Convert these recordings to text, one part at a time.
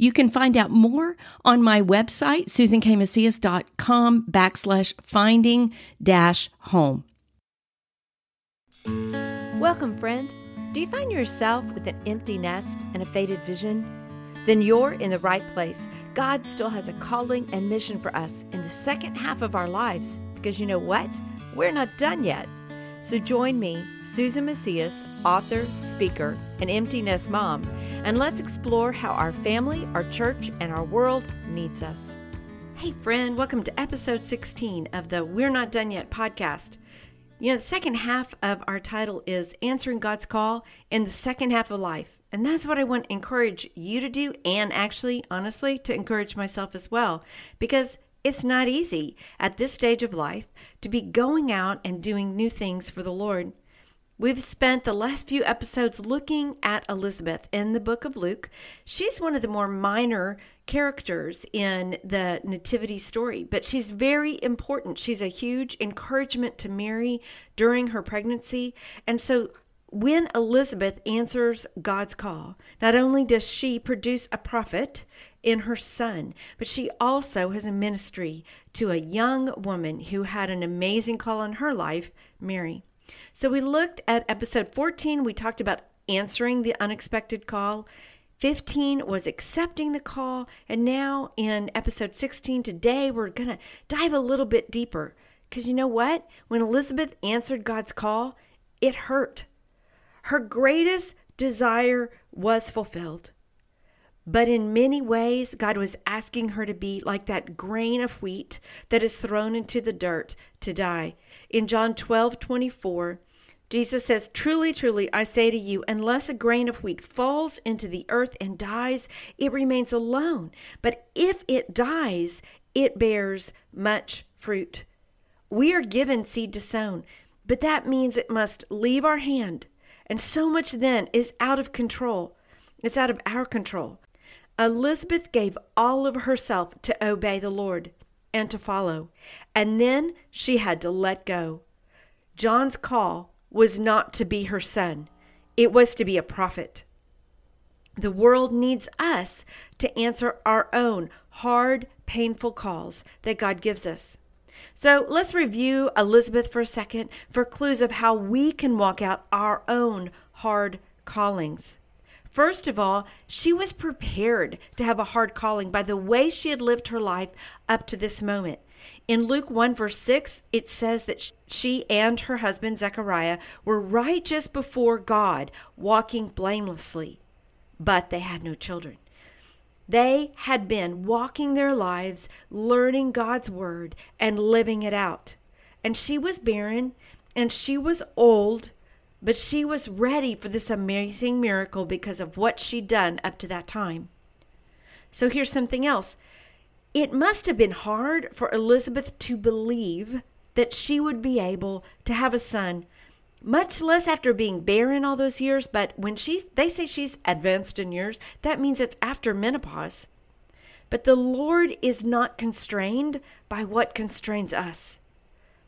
You can find out more on my website, susankmacias.com backslash finding dash home. Welcome, friend. Do you find yourself with an empty nest and a faded vision? Then you're in the right place. God still has a calling and mission for us in the second half of our lives because you know what? We're not done yet. So join me, Susan Macias, author, speaker, and empty nest mom and let's explore how our family, our church, and our world needs us. Hey, friend, welcome to episode 16 of the We're Not Done Yet podcast. You know, the second half of our title is Answering God's Call in the Second Half of Life. And that's what I want to encourage you to do, and actually, honestly, to encourage myself as well, because it's not easy at this stage of life to be going out and doing new things for the Lord. We've spent the last few episodes looking at Elizabeth in the book of Luke. She's one of the more minor characters in the Nativity story, but she's very important. She's a huge encouragement to Mary during her pregnancy. And so when Elizabeth answers God's call, not only does she produce a prophet in her son, but she also has a ministry to a young woman who had an amazing call in her life, Mary. So we looked at episode 14. We talked about answering the unexpected call. 15 was accepting the call. And now in episode 16 today, we're going to dive a little bit deeper. Because you know what? When Elizabeth answered God's call, it hurt. Her greatest desire was fulfilled. But in many ways, God was asking her to be like that grain of wheat that is thrown into the dirt to die. In John 12 24, Jesus says, Truly, truly, I say to you, unless a grain of wheat falls into the earth and dies, it remains alone. But if it dies, it bears much fruit. We are given seed to sow, but that means it must leave our hand. And so much then is out of control. It's out of our control. Elizabeth gave all of herself to obey the Lord and to follow. And then she had to let go. John's call was not to be her son, it was to be a prophet. The world needs us to answer our own hard, painful calls that God gives us. So let's review Elizabeth for a second for clues of how we can walk out our own hard callings. First of all, she was prepared to have a hard calling by the way she had lived her life up to this moment. In Luke 1, verse 6, it says that she and her husband Zechariah were righteous before God, walking blamelessly, but they had no children. They had been walking their lives, learning God's word, and living it out. And she was barren, and she was old, but she was ready for this amazing miracle because of what she'd done up to that time. So here's something else. It must have been hard for Elizabeth to believe that she would be able to have a son, much less after being barren all those years. But when she, they say she's advanced in years, that means it's after menopause. But the Lord is not constrained by what constrains us.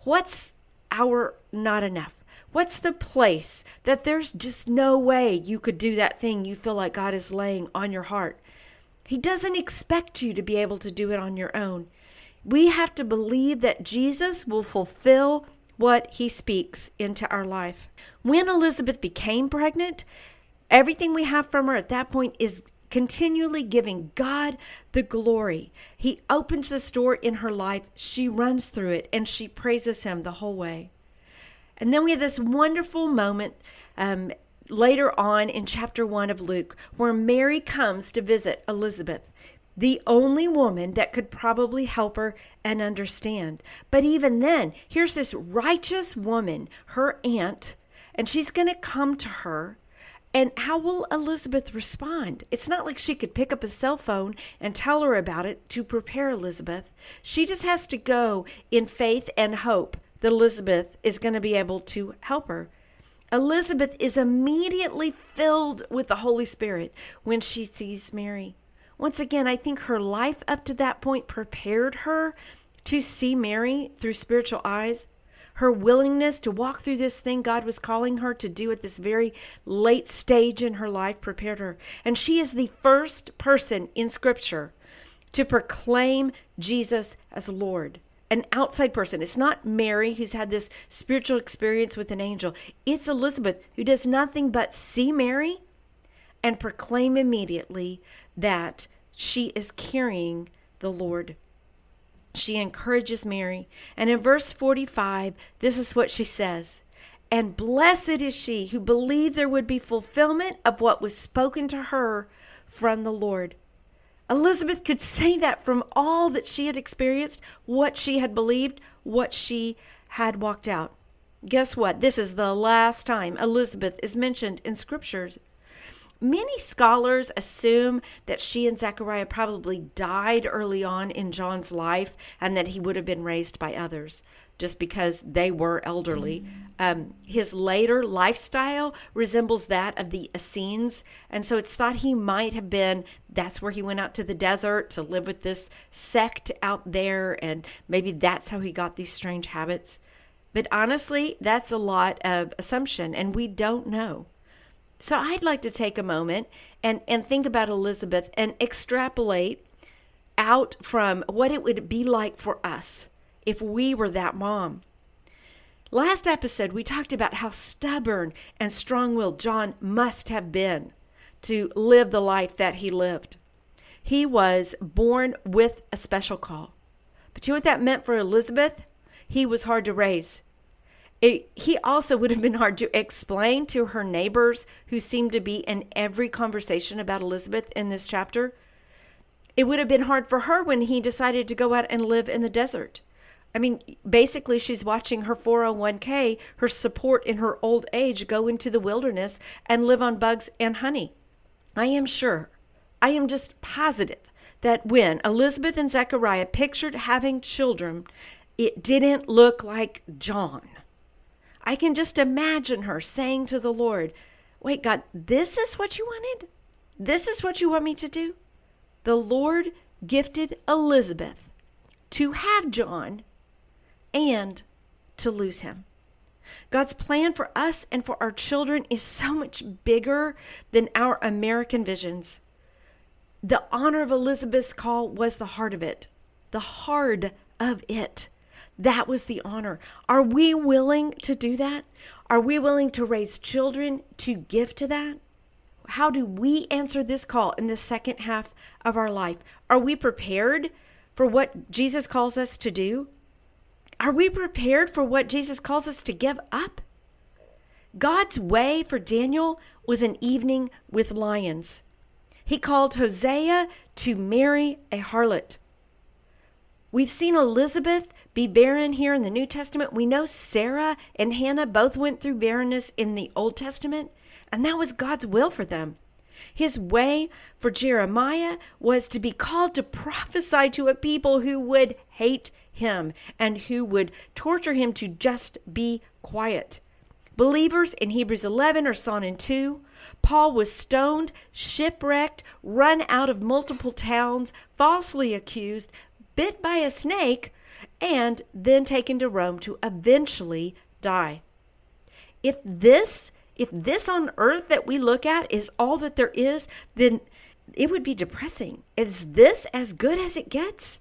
What's our not enough? What's the place that there's just no way you could do that thing you feel like God is laying on your heart? He doesn't expect you to be able to do it on your own. We have to believe that Jesus will fulfill what he speaks into our life. When Elizabeth became pregnant, everything we have from her at that point is continually giving God the glory. He opens this door in her life, she runs through it, and she praises him the whole way. And then we have this wonderful moment um, later on in chapter 1 of Luke where Mary comes to visit Elizabeth, the only woman that could probably help her and understand. But even then, here's this righteous woman, her aunt, and she's going to come to her And how will Elizabeth respond? It's not like she could pick up a cell phone and tell her about it to prepare Elizabeth. She just has to go in faith and hope that Elizabeth is going to be able to help her. Elizabeth is immediately filled with the Holy Spirit when she sees Mary. Once again, I think her life up to that point prepared her to see Mary through spiritual eyes her willingness to walk through this thing God was calling her to do at this very late stage in her life prepared her. And she is the first person in Scripture to proclaim Jesus as Lord. An outside person. It's not Mary who's had this spiritual experience with an angel. It's Elizabeth who does nothing but see Mary and proclaim immediately that she is carrying the Lord she encourages Mary. And in verse 45, this is what she says And blessed is she who believed there would be fulfillment of what was spoken to her from the Lord. Elizabeth could say that from all that she had experienced, what she had believed, what she had walked out. Guess what? This is the last time Elizabeth is mentioned in scriptures. Many scholars assume that she and Zechariah probably died early on in John's life and that he would have been raised by others just because they were elderly. Um, his later lifestyle resembles that of the Essenes, and so it's thought he might have been that's where he went out to the desert to live with this sect out there, and maybe that's how he got these strange habits. But honestly, that's a lot of assumption, and we don't know. So I'd like to take a moment and, and think about Elizabeth and extrapolate out from what it would be like for us if we were that mom. Last episode, we talked about how stubborn and strong willed John must have been to live the life that he lived. He was born with a special call. But you know what that meant for Elizabeth? He was hard to raise. It, he also would have been hard to explain to her neighbors who seemed to be in every conversation about Elizabeth in this chapter. It would have been hard for her when he decided to go out and live in the desert. I mean, basically, she's watching her 401k, her support in her old age, go into the wilderness and live on bugs and honey. I am sure, I am just positive that when Elizabeth and Zechariah pictured having children, it didn't look like John. I can just imagine her saying to the Lord, Wait, God, this is what you wanted? This is what you want me to do? The Lord gifted Elizabeth to have John and to lose him. God's plan for us and for our children is so much bigger than our American visions. The honor of Elizabeth's call was the heart of it, the heart of it. That was the honor. Are we willing to do that? Are we willing to raise children to give to that? How do we answer this call in the second half of our life? Are we prepared for what Jesus calls us to do? Are we prepared for what Jesus calls us to give up? God's way for Daniel was an evening with lions. He called Hosea to marry a harlot. We've seen Elizabeth be barren here in the New Testament. We know Sarah and Hannah both went through barrenness in the Old Testament, and that was God's will for them. His way for Jeremiah was to be called to prophesy to a people who would hate him and who would torture him to just be quiet. Believers in Hebrews 11 are sawn in two. Paul was stoned, shipwrecked, run out of multiple towns, falsely accused, bit by a snake, and then taken to Rome to eventually die. If this if this on earth that we look at is all that there is, then it would be depressing. Is this as good as it gets?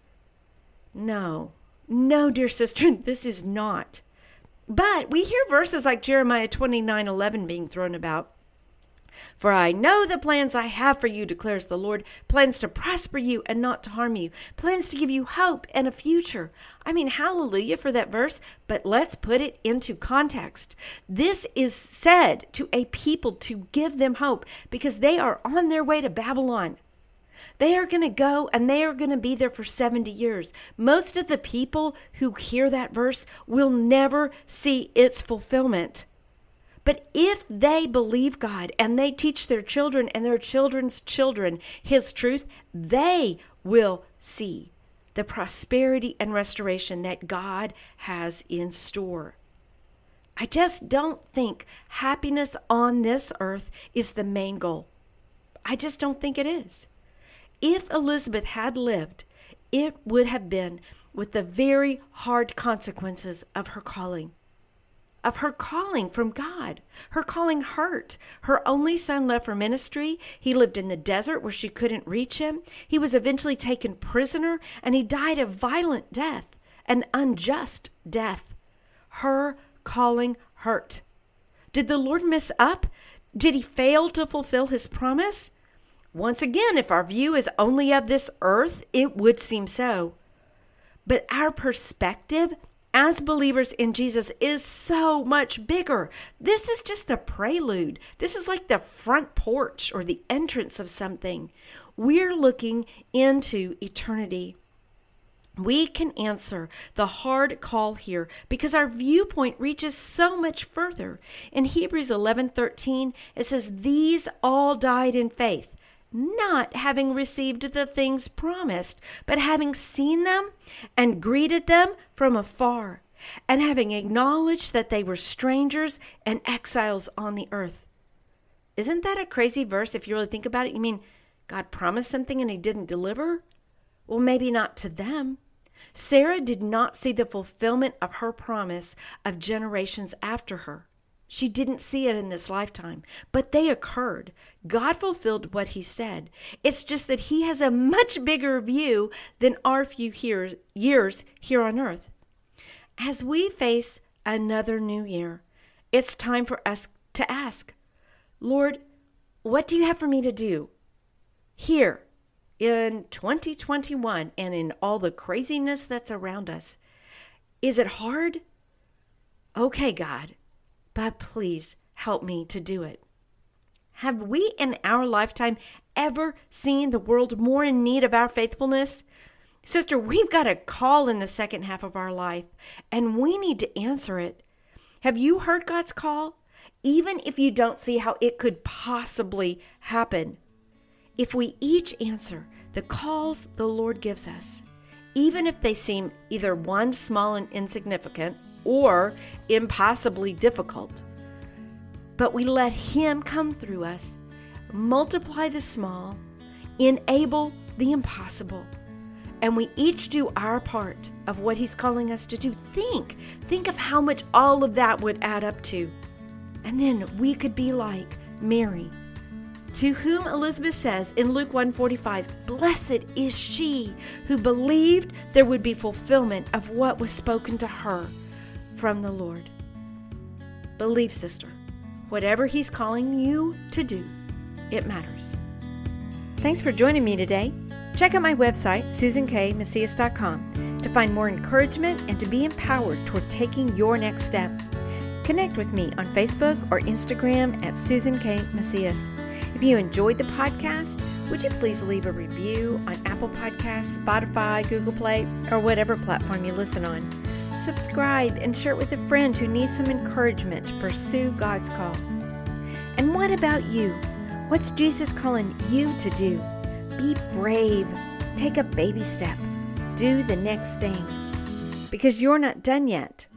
No. No, dear sister, this is not. But we hear verses like Jeremiah 29 11 being thrown about. For I know the plans I have for you, declares the Lord plans to prosper you and not to harm you, plans to give you hope and a future. I mean, hallelujah for that verse, but let's put it into context. This is said to a people to give them hope because they are on their way to Babylon. They are going to go and they are going to be there for 70 years. Most of the people who hear that verse will never see its fulfillment. But if they believe God and they teach their children and their children's children His truth, they will see the prosperity and restoration that God has in store. I just don't think happiness on this earth is the main goal. I just don't think it is. If Elizabeth had lived, it would have been with the very hard consequences of her calling. Of her calling from God. Her calling hurt. Her only son left for ministry. He lived in the desert where she couldn't reach him. He was eventually taken prisoner and he died a violent death, an unjust death. Her calling hurt. Did the Lord miss up? Did he fail to fulfill his promise? Once again, if our view is only of this earth, it would seem so. But our perspective as believers in Jesus is so much bigger. This is just the prelude. This is like the front porch or the entrance of something. We're looking into eternity. We can answer the hard call here because our viewpoint reaches so much further. In Hebrews 11:13 it says these all died in faith not having received the things promised, but having seen them and greeted them from afar, and having acknowledged that they were strangers and exiles on the earth. Isn't that a crazy verse if you really think about it? You mean God promised something and he didn't deliver? Well, maybe not to them. Sarah did not see the fulfillment of her promise of generations after her. She didn't see it in this lifetime, but they occurred. God fulfilled what He said. It's just that He has a much bigger view than our few here, years here on earth. As we face another new year, it's time for us to ask, Lord, what do you have for me to do here in 2021 and in all the craziness that's around us? Is it hard? Okay, God but please help me to do it. Have we in our lifetime ever seen the world more in need of our faithfulness? Sister, we've got a call in the second half of our life, and we need to answer it. Have you heard God's call? Even if you don't see how it could possibly happen. If we each answer the calls the Lord gives us, even if they seem either one small and insignificant or impossibly difficult. But we let Him come through us, multiply the small, enable the impossible. And we each do our part of what He's calling us to do. Think, think of how much all of that would add up to. And then we could be like Mary, to whom Elizabeth says in Luke 145, Blessed is she who believed there would be fulfillment of what was spoken to her from the Lord. Believe, sister, whatever He's calling you to do, it matters. Thanks for joining me today. Check out my website, susankmacias.com, to find more encouragement and to be empowered toward taking your next step. Connect with me on Facebook or Instagram at Susan K. Macias. If you enjoyed the podcast, would you please leave a review on Apple Podcasts, Spotify, Google Play, or whatever platform you listen on? Subscribe, and share it with a friend who needs some encouragement to pursue God's call. And what about you? What's Jesus calling you to do? Be brave. Take a baby step. Do the next thing. Because you're not done yet.